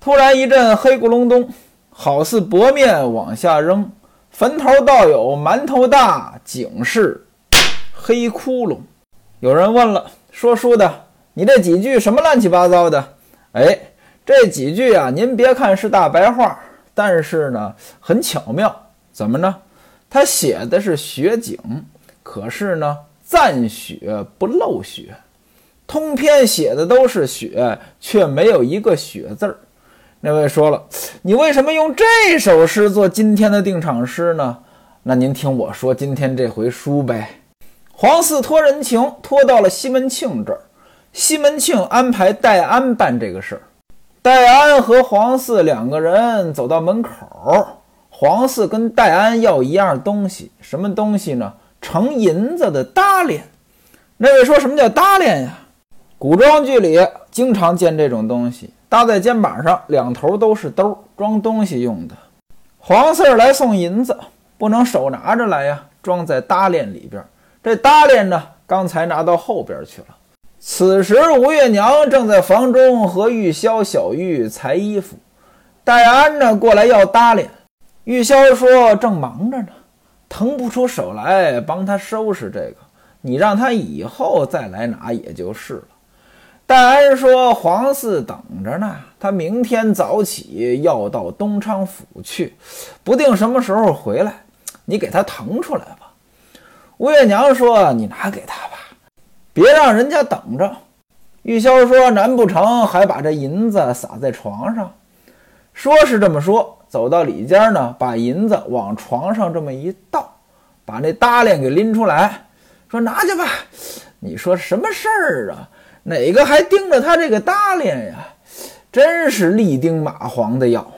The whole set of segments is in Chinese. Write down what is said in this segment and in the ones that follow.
突然一阵黑咕隆咚，好似薄面往下扔，坟头倒有馒头大，井是黑窟窿。有人问了，说书的，你这几句什么乱七八糟的？哎，这几句啊，您别看是大白话，但是呢，很巧妙。怎么呢？他写的是雪景，可是呢，赞雪不漏雪，通篇写的都是雪，却没有一个雪字儿。那位说了，你为什么用这首诗做今天的定场诗呢？那您听我说，今天这回书呗。黄四托人情，托到了西门庆这儿。西门庆安排戴安办这个事儿。戴安和黄四两个人走到门口，黄四跟戴安要一样东西，什么东西呢？盛银子的搭链。那位说什么叫搭链呀？古装剧里经常见这种东西，搭在肩膀上，两头都是兜，装东西用的。黄四儿来送银子，不能手拿着来呀，装在搭链里边。这搭链呢，刚才拿到后边去了。此时吴月娘正在房中和玉箫、小玉裁衣服，戴安呢过来要搭链。玉箫说正忙着呢，腾不出手来帮他收拾这个，你让他以后再来拿也就是了。戴安说黄四等着呢，他明天早起要到东昌府去，不定什么时候回来，你给他腾出来吧。吴月娘说你拿给他吧。别让人家等着。玉箫说：“难不成还把这银子撒在床上？”说是这么说，走到里间呢，把银子往床上这么一倒，把那搭链给拎出来，说：“拿去吧。”你说什么事儿啊？哪个还盯着他这个搭链呀？真是力盯蚂蟥的药。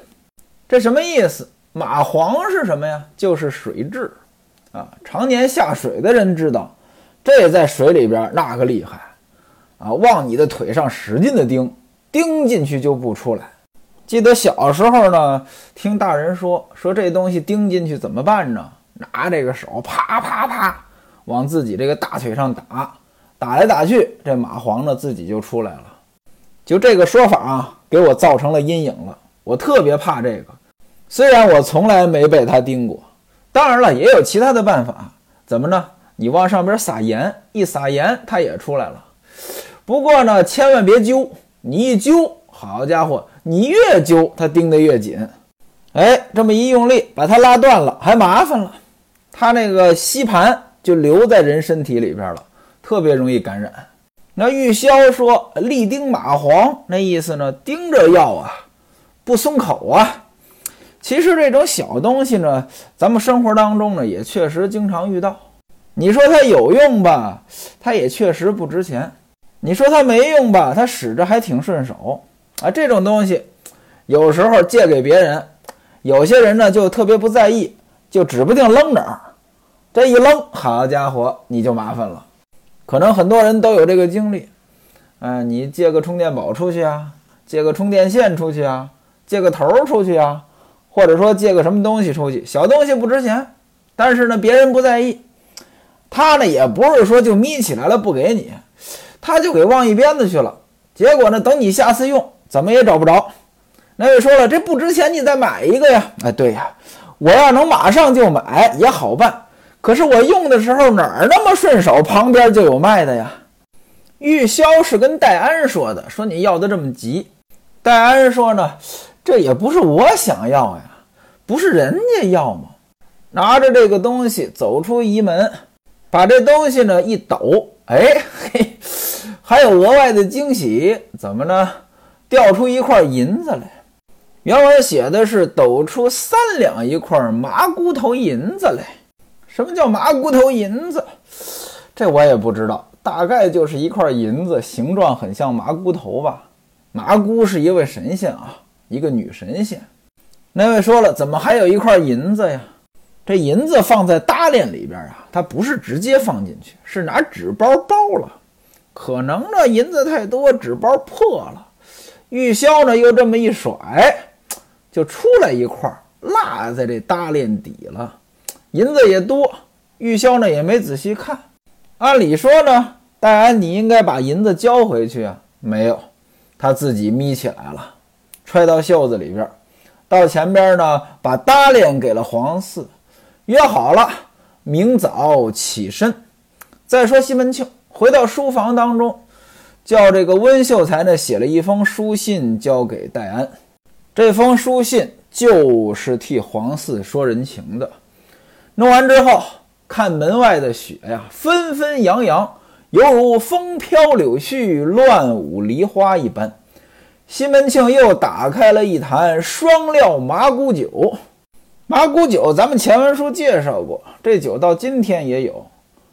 这什么意思？蚂蟥是什么呀？就是水蛭啊。常年下水的人知道。这在水里边那个厉害啊！往你的腿上使劲的钉，钉进去就不出来。记得小时候呢，听大人说说这东西钉进去怎么办呢？拿这个手啪啪啪往自己这个大腿上打，打来打去，这蚂蟥呢自己就出来了。就这个说法啊，给我造成了阴影了。我特别怕这个，虽然我从来没被它叮过。当然了，也有其他的办法，怎么呢？你往上边撒盐，一撒盐，它也出来了。不过呢，千万别揪，你一揪，好家伙，你越揪它叮得越紧。哎，这么一用力，把它拉断了，还麻烦了。它那个吸盘就留在人身体里边了，特别容易感染。那玉箫说“立丁蚂蟥”，那意思呢，盯着要啊，不松口啊。其实这种小东西呢，咱们生活当中呢，也确实经常遇到。你说它有用吧，它也确实不值钱；你说它没用吧，它使着还挺顺手啊。这种东西，有时候借给别人，有些人呢就特别不在意，就指不定扔哪儿。这一扔，好家伙，你就麻烦了。可能很多人都有这个经历，哎，你借个充电宝出去啊，借个充电线出去啊，借个头出去啊，或者说借个什么东西出去，小东西不值钱，但是呢，别人不在意。他呢也不是说就眯起来了不给你，他就给忘一边子去了。结果呢，等你下次用，怎么也找不着。那位说了，这不值钱，你再买一个呀？哎，对呀，我要能马上就买也好办。可是我用的时候哪儿那么顺手，旁边就有卖的呀。玉箫是跟戴安说的，说你要的这么急。戴安说呢，这也不是我想要呀，不是人家要吗？拿着这个东西走出仪门。把这东西呢一抖，哎嘿，还有额外的惊喜，怎么呢？掉出一块银子来。原文写的是抖出三两一块麻骨头银子来。什么叫麻骨头银子？这我也不知道，大概就是一块银子，形状很像麻骨头吧。麻姑是一位神仙啊，一个女神仙。那位说了，怎么还有一块银子呀？这银子放在搭链里边啊，它不是直接放进去，是拿纸包包了。可能呢银子太多，纸包破了。玉箫呢又这么一甩，就出来一块，落在这搭链底了。银子也多，玉箫呢也没仔细看。按理说呢，戴安你应该把银子交回去啊，没有，他自己眯起来了。揣到袖子里边，到前边呢，把搭链给了黄四，约好了明早起身。再说西门庆回到书房当中，叫这个温秀才呢写了一封书信交给戴安。这封书信就是替黄四说人情的。弄完之后，看门外的雪呀，纷纷扬扬，犹如风飘柳絮、乱舞梨花一般。西门庆又打开了一坛双料麻古酒。麻古酒，咱们前文书介绍过，这酒到今天也有。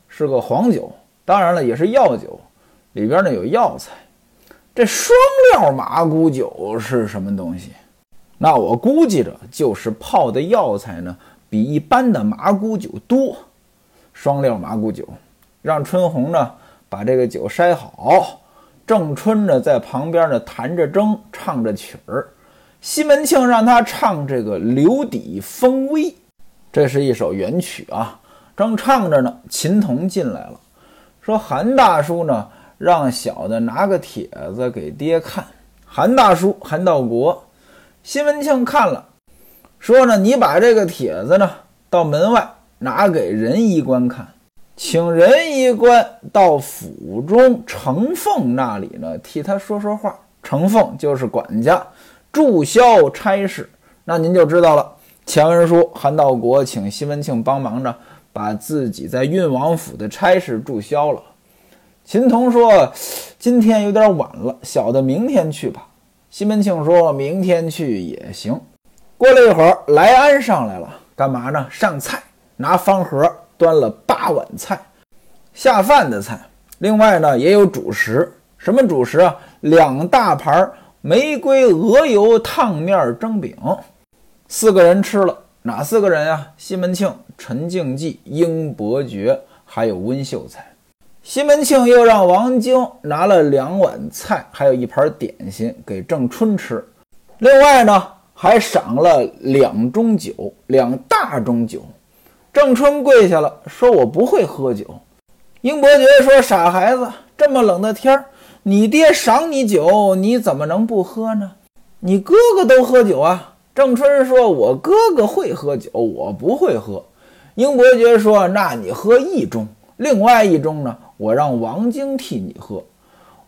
是个黄酒，当然了，也是药酒，里边呢有药材。这双料麻古酒是什么东西？那我估计着就是泡的药材呢比一般的麻古酒多。双料麻古酒，让春红呢把这个酒筛好。郑春呢在旁边呢弹着筝，唱着曲儿。西门庆让他唱这个《留底风微》，这是一首元曲啊。正唱着呢，秦童进来了，说：“韩大叔呢，让小的拿个帖子给爹看。”韩大叔，韩道国，西门庆看了，说：“呢，你把这个帖子呢，到门外拿给仁医官看，请仁医官到府中程凤那里呢，替他说说话。程凤就是管家，注销差事。那您就知道了。前文书，韩道国请西门庆帮忙呢。”把自己在运王府的差事注销了。秦童说：“今天有点晚了，小的明天去吧。”西门庆说：“明天去也行。”过了一会儿，莱安上来了，干嘛呢？上菜，拿方盒端了八碗菜，下饭的菜。另外呢，也有主食，什么主食啊？两大盘玫瑰鹅油烫面蒸饼。四个人吃了。哪四个人呀？西门庆、陈静济、英伯爵，还有温秀才。西门庆又让王晶拿了两碗菜，还有一盘点心给郑春吃。另外呢，还赏了两盅酒，两大盅酒。郑春跪下了，说：“我不会喝酒。”英伯爵说：“傻孩子，这么冷的天儿，你爹赏你酒，你怎么能不喝呢？你哥哥都喝酒啊。”郑春说：“我哥哥会喝酒，我不会喝。”英伯爵说：“那你喝一盅，另外一盅呢？我让王晶替你喝。”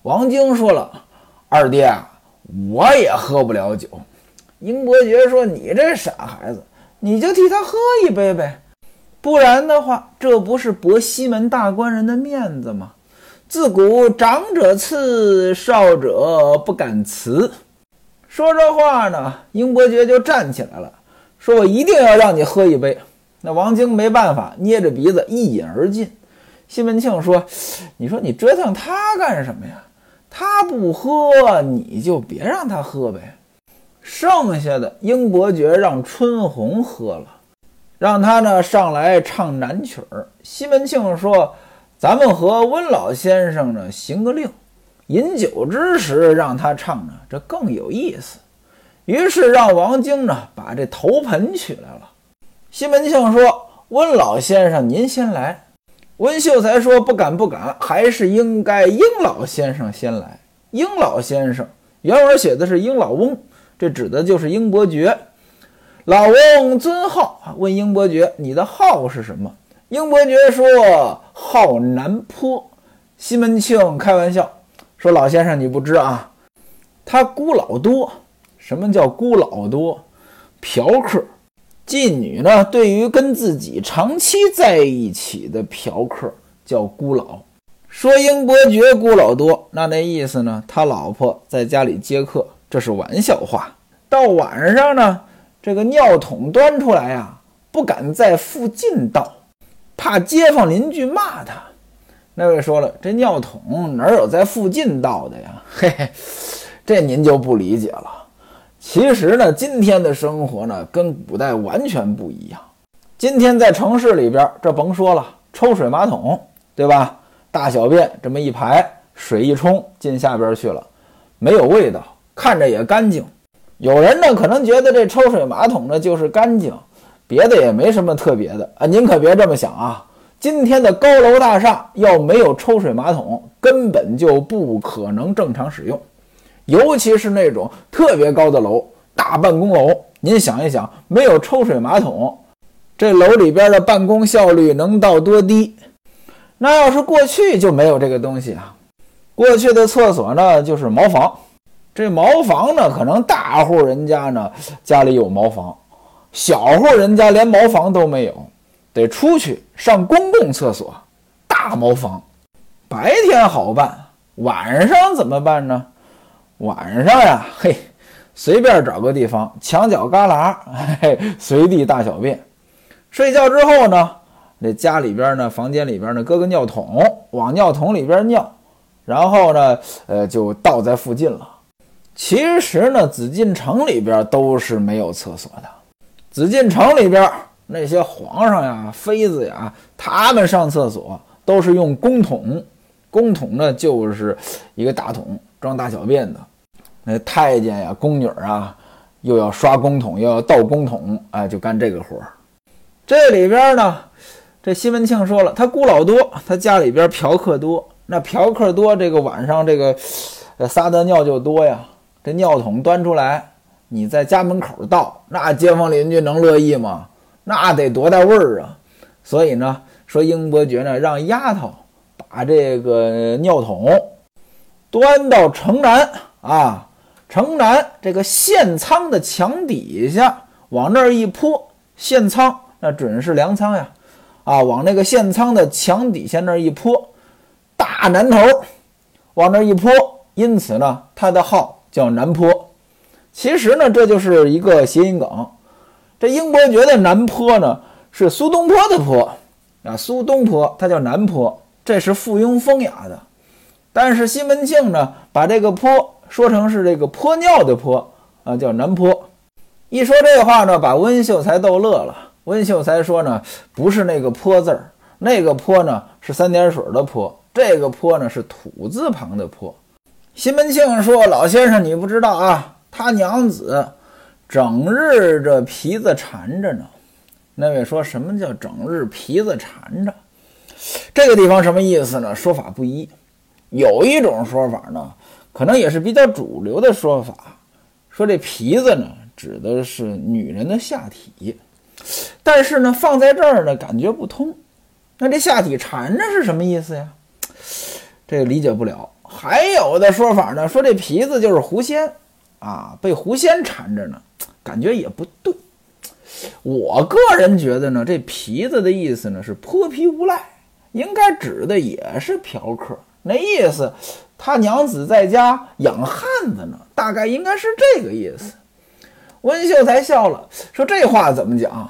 王晶说了：“二爹，我也喝不了酒。”英伯爵说：“你这傻孩子，你就替他喝一杯呗，不然的话，这不是驳西门大官人的面子吗？自古长者赐，少者不敢辞。”说这话呢，英伯爵就站起来了，说：“我一定要让你喝一杯。”那王晶没办法，捏着鼻子一饮而尽。西门庆说：“你说你折腾他干什么呀？他不喝，你就别让他喝呗。”剩下的英伯爵让春红喝了，让他呢上来唱南曲儿。西门庆说：“咱们和温老先生呢行个令。”饮酒之时，让他唱呢，这更有意思。于是让王晶呢把这头盆取来了。西门庆说：“温老先生，您先来。”温秀才说：“不敢，不敢，还是应该英老先生先来。”英老先生原文写的是英老翁，这指的就是英伯爵。老翁尊号，问英伯爵：“你的号是什么？”英伯爵说：“号南坡。”西门庆开玩笑。说老先生，你不知啊，他孤老多。什么叫孤老多？嫖客、妓女呢？对于跟自己长期在一起的嫖客叫孤老。说英伯爵孤老多，那那意思呢？他老婆在家里接客，这是玩笑话。到晚上呢，这个尿桶端出来呀，不敢在附近倒，怕街坊邻居骂他。那位说了，这尿桶哪有在附近倒的呀？嘿嘿，这您就不理解了。其实呢，今天的生活呢，跟古代完全不一样。今天在城市里边，这甭说了，抽水马桶，对吧？大小便这么一排，水一冲进下边去了，没有味道，看着也干净。有人呢，可能觉得这抽水马桶呢就是干净，别的也没什么特别的啊。您可别这么想啊。今天的高楼大厦要没有抽水马桶，根本就不可能正常使用。尤其是那种特别高的楼、大办公楼。您想一想，没有抽水马桶，这楼里边的办公效率能到多低？那要是过去就没有这个东西啊。过去的厕所呢，就是茅房。这茅房呢，可能大户人家呢家里有茅房，小户人家连茅房都没有，得出去上公共厕所。大茅房，白天好办，晚上怎么办呢？晚上呀，嘿，随便找个地方，墙角旮旯，嘿，随地大小便。睡觉之后呢，这家里边呢，房间里边呢，搁个尿桶，往尿桶里边尿，然后呢，呃，就倒在附近了。其实呢，紫禁城里边都是没有厕所的。紫禁城里边那些皇上呀、妃子呀，他们上厕所都是用公桶。公桶呢，就是一个大桶装大小便的。那太监呀、宫女啊，又要刷公桶，又要倒公桶，哎，就干这个活儿。这里边呢，这西门庆说了，他孤老多，他家里边嫖客多。那嫖客多，这个晚上这个撒的尿就多呀。这尿桶端出来，你在家门口倒，那街坊邻居能乐意吗？那得多大味儿啊！所以呢，说英伯爵呢，让丫头把这个尿桶端到城南啊，城南这个县仓的墙底下，往那儿一泼，县仓那准是粮仓呀，啊，往那个县仓的墙底下那儿一泼，大南头往那儿一泼，因此呢，他的号。叫南坡，其实呢，这就是一个谐音梗。这英伯爵的南坡呢，是苏东坡的坡啊，苏东坡他叫南坡，这是附庸风雅的。但是西门庆呢，把这个坡说成是这个泼尿的泼啊，叫南坡。一说这话呢，把温秀才逗乐了。温秀才说呢，不是那个坡字儿，那个坡呢是三点水的坡，这个坡呢是土字旁的坡。西门庆说：“老先生，你不知道啊，他娘子整日这皮子缠着呢。”那位说什么叫整日皮子缠着？这个地方什么意思呢？说法不一。有一种说法呢，可能也是比较主流的说法，说这皮子呢指的是女人的下体，但是呢放在这儿呢感觉不通。那这下体缠着是什么意思呀？这个理解不了。还有的说法呢，说这皮子就是狐仙，啊，被狐仙缠着呢，感觉也不对。我个人觉得呢，这皮子的意思呢是泼皮无赖，应该指的也是嫖客。那意思，他娘子在家养汉子呢，大概应该是这个意思。温秀才笑了，说这话怎么讲？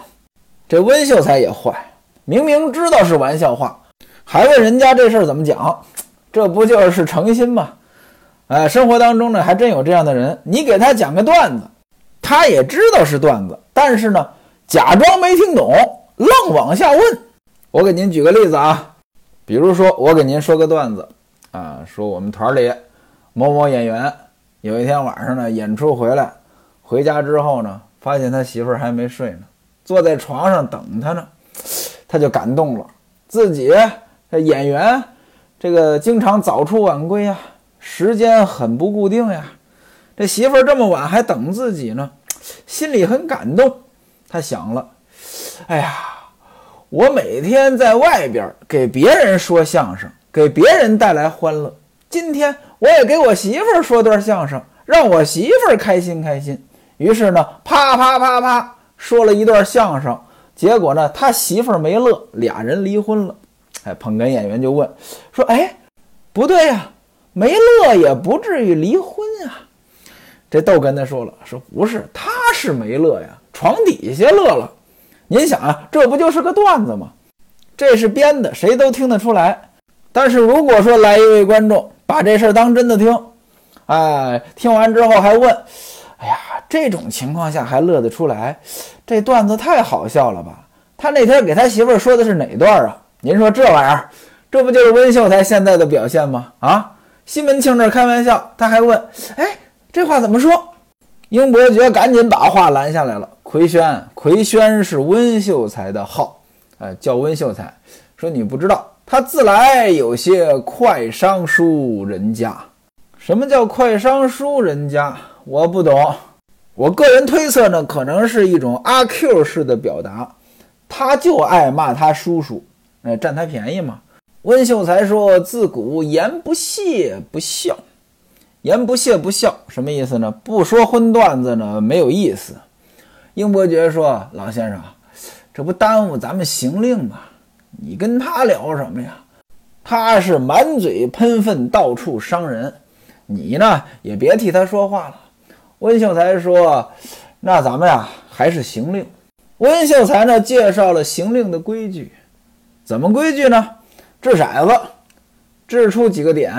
这温秀才也坏，明明知道是玩笑话，还问人家这事儿怎么讲。这不就是诚心吗？哎，生活当中呢，还真有这样的人。你给他讲个段子，他也知道是段子，但是呢，假装没听懂，愣往下问。我给您举个例子啊，比如说我给您说个段子啊，说我们团里某某演员有一天晚上呢演出回来，回家之后呢，发现他媳妇儿还没睡呢，坐在床上等他呢，他就感动了，自己演员。这个经常早出晚归呀，时间很不固定呀。这媳妇儿这么晚还等自己呢，心里很感动。他想了，哎呀，我每天在外边给别人说相声，给别人带来欢乐。今天我也给我媳妇儿说段相声，让我媳妇儿开心开心。于是呢，啪啪啪啪说了一段相声，结果呢，他媳妇儿没乐，俩人离婚了。哎，捧哏演员就问说：“哎，不对呀，没乐也不至于离婚呀。”这逗哏的说了：“说不是，他是没乐呀，床底下乐了。您想啊，这不就是个段子吗？这是编的，谁都听得出来。但是如果说来一位观众把这事儿当真的听，哎，听完之后还问：哎呀，这种情况下还乐得出来？这段子太好笑了吧？他那天给他媳妇说的是哪段啊？”您说这玩意儿，这不就是温秀才现在的表现吗？啊，西门庆这开玩笑，他还问：“哎，这话怎么说？”英伯爵赶紧把话拦下来了。奎轩，奎轩是温秀才的号，哎，叫温秀才。说你不知道，他自来有些快商书人家。什么叫快商书人家？我不懂。我个人推测呢，可能是一种阿 Q 式的表达，他就爱骂他叔叔，哎，占他便宜嘛。温秀才说：“自古言不谢不孝，言不谢不孝，什么意思呢？不说荤段子呢，没有意思。”英伯爵说：“老先生，这不耽误咱们行令吗？你跟他聊什么呀？他是满嘴喷粪，到处伤人，你呢也别替他说话了。”温秀才说：“那咱们呀，还是行令。”温秀才呢，介绍了行令的规矩。怎么规矩呢？掷骰子，掷出几个点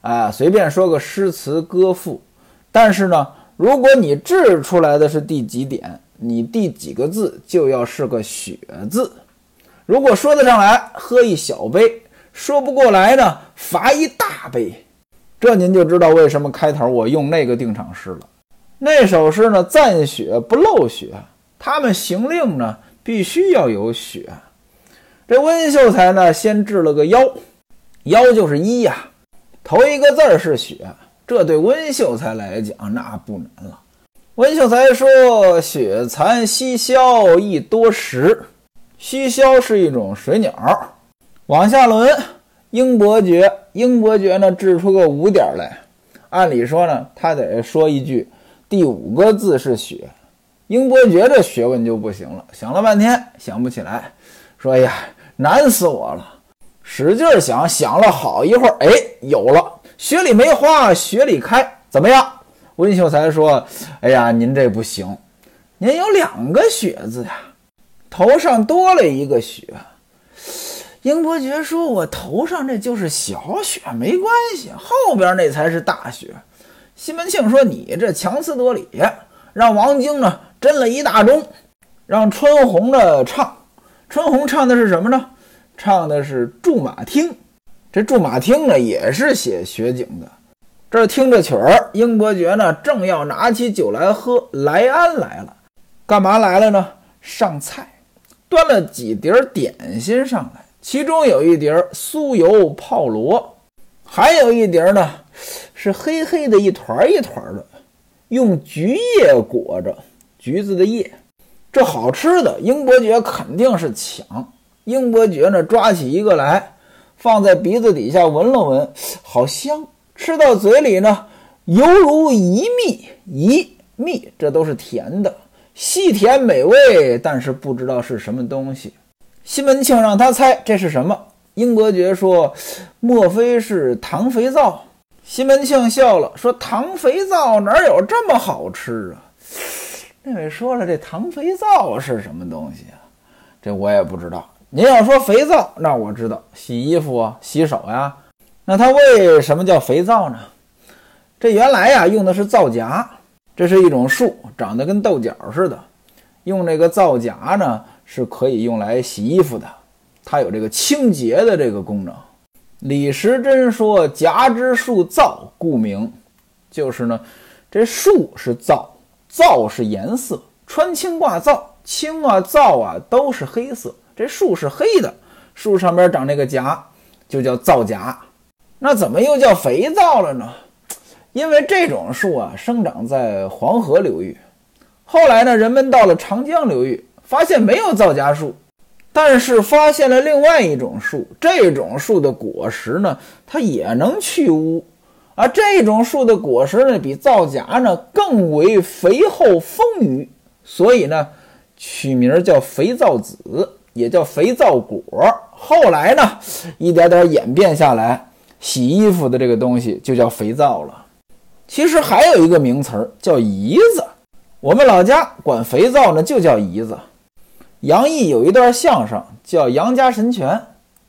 啊，随便说个诗词歌赋。但是呢，如果你掷出来的是第几点，你第几个字就要是个血字。如果说得上来，喝一小杯；说不过来呢，罚一大杯。这您就知道为什么开头我用那个定场诗了。那首诗呢，赞雪不漏雪。他们行令呢，必须要有雪。这温秀才呢，先治了个腰，腰就是一呀。头一个字儿是雪，这对温秀才来讲那不难了。温秀才说：“雪残西消一多时。”西消是一种水鸟。往下轮，英伯爵，英伯爵呢，制出个五点来。按理说呢，他得说一句。第五个字是“雪”，英伯爵这学问就不行了，想了半天想不起来，说：“呀，难死我了！”使劲想，想了好一会儿，哎，有了，“雪里梅花雪里开”，怎么样？温秀才说：“哎呀，您这不行，您有两个‘雪’字呀，头上多了一个‘雪’。”英伯爵说：“我头上这就是小雪，没关系，后边那才是大雪。”西门庆说：“你这强词夺理，让王晶呢斟了一大盅，让春红呢唱。春红唱的是什么呢？唱的是《驻马厅》。这《驻马厅》呢也是写雪景的。这听着曲儿，英伯爵呢正要拿起酒来喝，莱安来了。干嘛来了呢？上菜，端了几碟点心上来，其中有一碟酥油泡螺，还有一碟呢。”是黑黑的一团一团的，用橘叶裹着，橘子的叶，这好吃的。英伯爵肯定是抢。英伯爵呢，抓起一个来，放在鼻子底下闻了闻，好香。吃到嘴里呢，犹如一蜜，一蜜，这都是甜的，细甜美味，但是不知道是什么东西。西门庆让他猜这是什么，英伯爵说：“莫非是糖肥皂？”西门庆笑了，说：“糖肥皂哪有这么好吃啊？”那位说了：“这糖肥皂是什么东西啊？”这我也不知道。您要说肥皂，那我知道，洗衣服啊、洗手呀。那它为什么叫肥皂呢？这原来呀用的是皂荚，这是一种树，长得跟豆角似的。用这个皂荚呢是可以用来洗衣服的，它有这个清洁的这个功能。李时珍说：“夹之树皂，故名。”就是呢，这树是皂，皂是颜色，穿青挂皂，青啊皂啊都是黑色。这树是黑的，树上边长那个荚，就叫皂荚。那怎么又叫肥皂了呢？因为这种树啊，生长在黄河流域。后来呢，人们到了长江流域，发现没有皂荚树。但是发现了另外一种树，这种树的果实呢，它也能去污，而这种树的果实呢，比皂荚呢更为肥厚丰腴，所以呢，取名叫肥皂子，也叫肥皂果。后来呢，一点点演变下来，洗衣服的这个东西就叫肥皂了。其实还有一个名词儿叫姨子，我们老家管肥皂呢就叫姨子。杨毅有一段相声叫《杨家神拳》，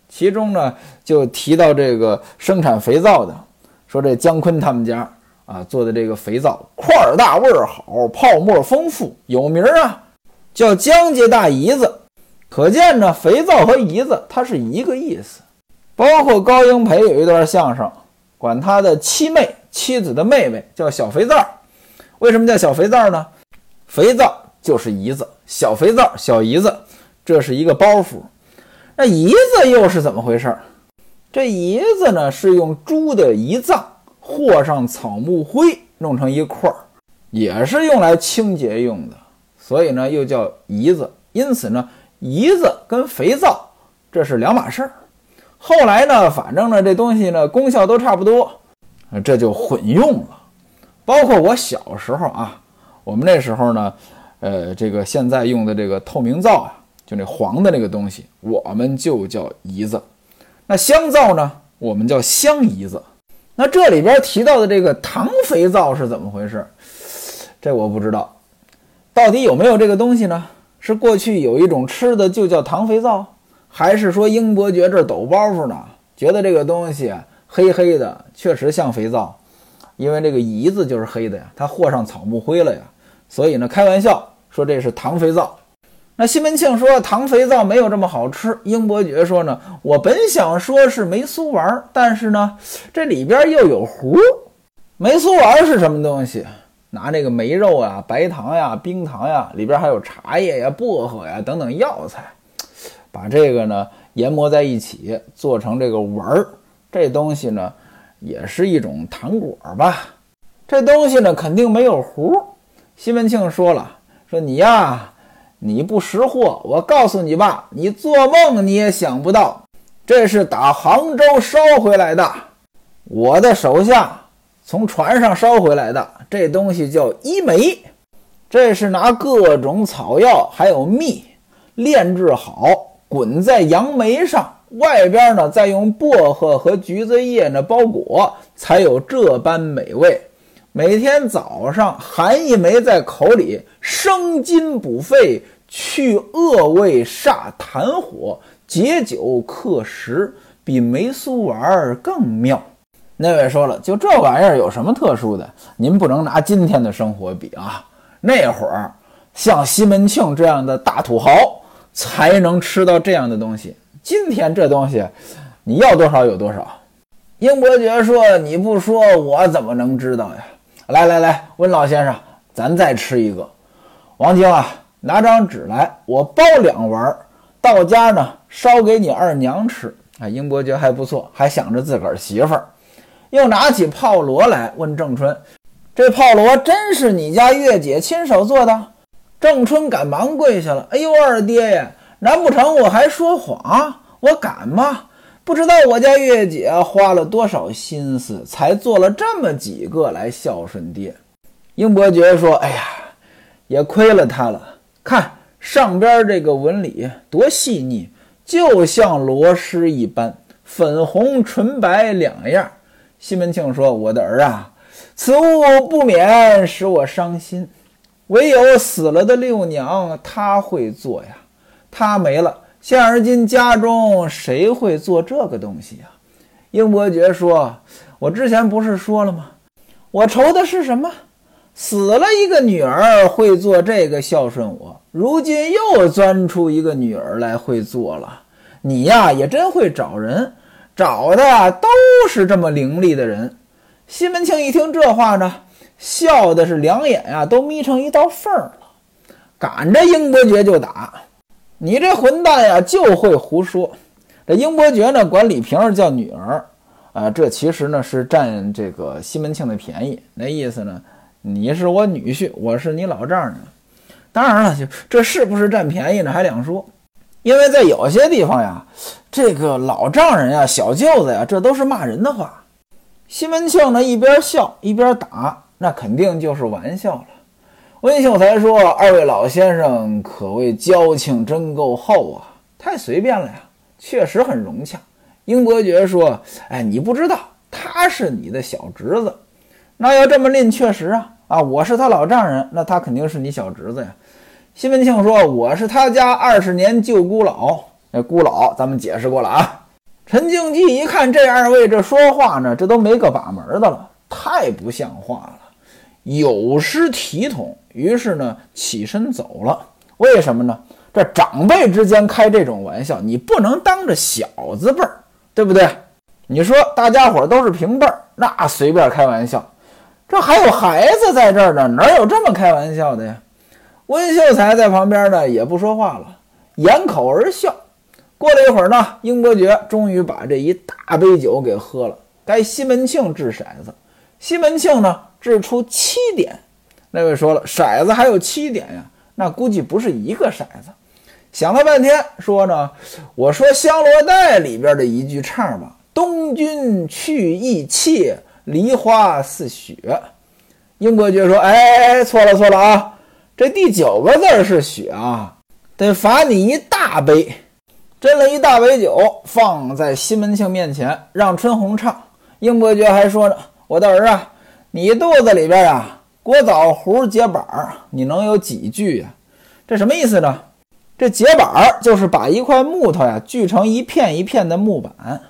其中呢就提到这个生产肥皂的，说这姜昆他们家啊做的这个肥皂块儿大味儿好，泡沫丰富，有名儿啊，叫姜家大姨子。可见呢，肥皂和姨子它是一个意思。包括高英培有一段相声，管他的妻妹妻子的妹妹叫小肥皂。为什么叫小肥皂呢？肥皂。就是姨子，小肥皂，小姨子，这是一个包袱。那姨子又是怎么回事？这胰子呢，是用猪的胰脏和上草木灰，弄成一块儿，也是用来清洁用的，所以呢又叫胰子。因此呢，胰子跟肥皂这是两码事儿。后来呢，反正呢这东西呢功效都差不多，这就混用了。包括我小时候啊，我们那时候呢，呃，这个现在用的这个透明皂啊，就那黄的那个东西，我们就叫胰子。那香皂呢，我们叫香胰子。那这里边提到的这个糖肥皂是怎么回事？这我不知道，到底有没有这个东西呢？是过去有一种吃的就叫糖肥皂，还是说英伯爵这抖包袱呢？觉得这个东西黑黑的，确实像肥皂。因为这个胰子就是黑的呀，它和上草木灰了呀，所以呢，开玩笑说这是糖肥皂。那西门庆说糖肥皂没有这么好吃。英伯爵说呢，我本想说是梅酥丸，但是呢，这里边又有糊。梅酥丸是什么东西？拿这个梅肉呀、白糖呀、冰糖呀，里边还有茶叶呀、薄荷呀等等药材，把这个呢研磨在一起，做成这个丸儿。这东西呢。也是一种糖果吧，这东西呢肯定没有核。西门庆说了：“说你呀，你不识货。我告诉你吧，你做梦你也想不到，这是打杭州烧回来的，我的手下从船上烧回来的。这东西叫医梅，这是拿各种草药还有蜜炼制好，滚在杨梅上。”外边呢，再用薄荷和橘子叶呢包裹，才有这般美味。每天早上含一枚在口里，生津补肺，去恶味，煞痰火，解酒克食，比梅苏丸更妙。那位说了，就这玩意儿有什么特殊的？您不能拿今天的生活比啊！那会儿像西门庆这样的大土豪才能吃到这样的东西。今天这东西，你要多少有多少。英伯爵说：“你不说，我怎么能知道呀？”来来来，温老先生，咱再吃一个。王晶啊，拿张纸来，我包两丸，到家呢烧给你二娘吃。啊，英伯爵还不错，还想着自个儿媳妇儿。又拿起炮锣来问郑春：“这炮锣真是你家月姐亲手做的？”郑春赶忙跪下了：“哎呦，二爹呀！”难不成我还说谎？我敢吗？不知道我家月姐花了多少心思，才做了这么几个来孝顺爹。英伯爵说：“哎呀，也亏了他了。看上边这个纹理多细腻，就像螺蛳一般，粉红纯白两样。”西门庆说：“我的儿啊，此物不免使我伤心。唯有死了的六娘，她会做呀。”她没了，现而今家中谁会做这个东西呀？英伯爵说：“我之前不是说了吗？我愁的是什么？死了一个女儿会做这个孝顺我，如今又钻出一个女儿来会做了。你呀，也真会找人，找的都是这么伶俐的人。”西门庆一听这话呢，笑的是两眼呀都眯成一道缝了，赶着英伯爵就打。你这混蛋呀，就会胡说！这英伯爵呢，管李瓶儿叫女儿，啊，这其实呢是占这个西门庆的便宜。那意思呢，你是我女婿，我是你老丈人。当然了，这是不是占便宜呢，还两说。因为在有些地方呀，这个老丈人呀、小舅子呀，这都是骂人的话。西门庆呢，一边笑一边打，那肯定就是玩笑了。温秀才说：“二位老先生可谓交情真够厚啊，太随便了呀，确实很融洽。”英伯爵说：“哎，你不知道，他是你的小侄子。那要这么论，确实啊，啊，我是他老丈人，那他肯定是你小侄子呀。”西门庆说：“我是他家二十年舅姑老，那姑老咱们解释过了啊。”陈静济一看这二位这说话呢，这都没个把门的了，太不像话了，有失体统。于是呢，起身走了。为什么呢？这长辈之间开这种玩笑，你不能当着小子辈儿，对不对？你说大家伙都是平辈儿，那随便开玩笑。这还有孩子在这儿呢，哪有这么开玩笑的呀？温秀才在旁边呢，也不说话了，掩口而笑。过了一会儿呢，英伯爵终于把这一大杯酒给喝了。该西门庆掷骰子，西门庆呢掷出七点。那位说了，骰子还有七点呀？那估计不是一个骰子。想了半天，说呢，我说香罗带里边的一句唱吧：“东君去意切，梨花似雪。”英伯爵说：“哎，错了错了啊！这第九个字是雪啊，得罚你一大杯。”斟了一大杯酒，放在西门庆面前，让春红唱。英伯爵还说呢：“我的儿啊，你肚子里边啊，裹枣核结板儿，你能有几句呀？这什么意思呢？这结板儿就是把一块木头呀锯成一片一片的木板。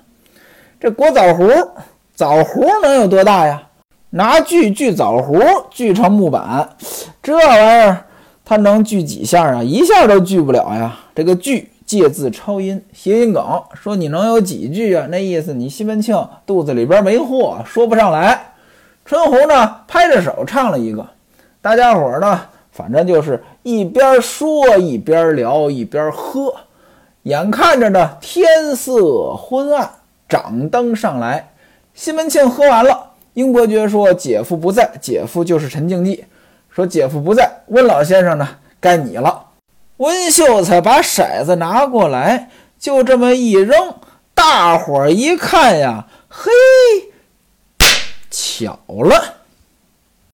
这裹枣核，枣核能有多大呀？拿锯锯枣核，锯成木板，这玩意儿它能锯几下啊？一下都锯不了呀。这个锯。”借字抄音，谐音梗，说你能有几句啊？那意思你西门庆肚子里边没货，说不上来。春红呢，拍着手唱了一个，大家伙呢，反正就是一边说一边聊一边喝。眼看着呢，天色昏暗，掌灯上来，西门庆喝完了。英伯爵说：“姐夫不在，姐夫就是陈静济。说姐夫不在，温老先生呢，该你了。”温秀才把骰子拿过来，就这么一扔，大伙儿一看呀，嘿，小了。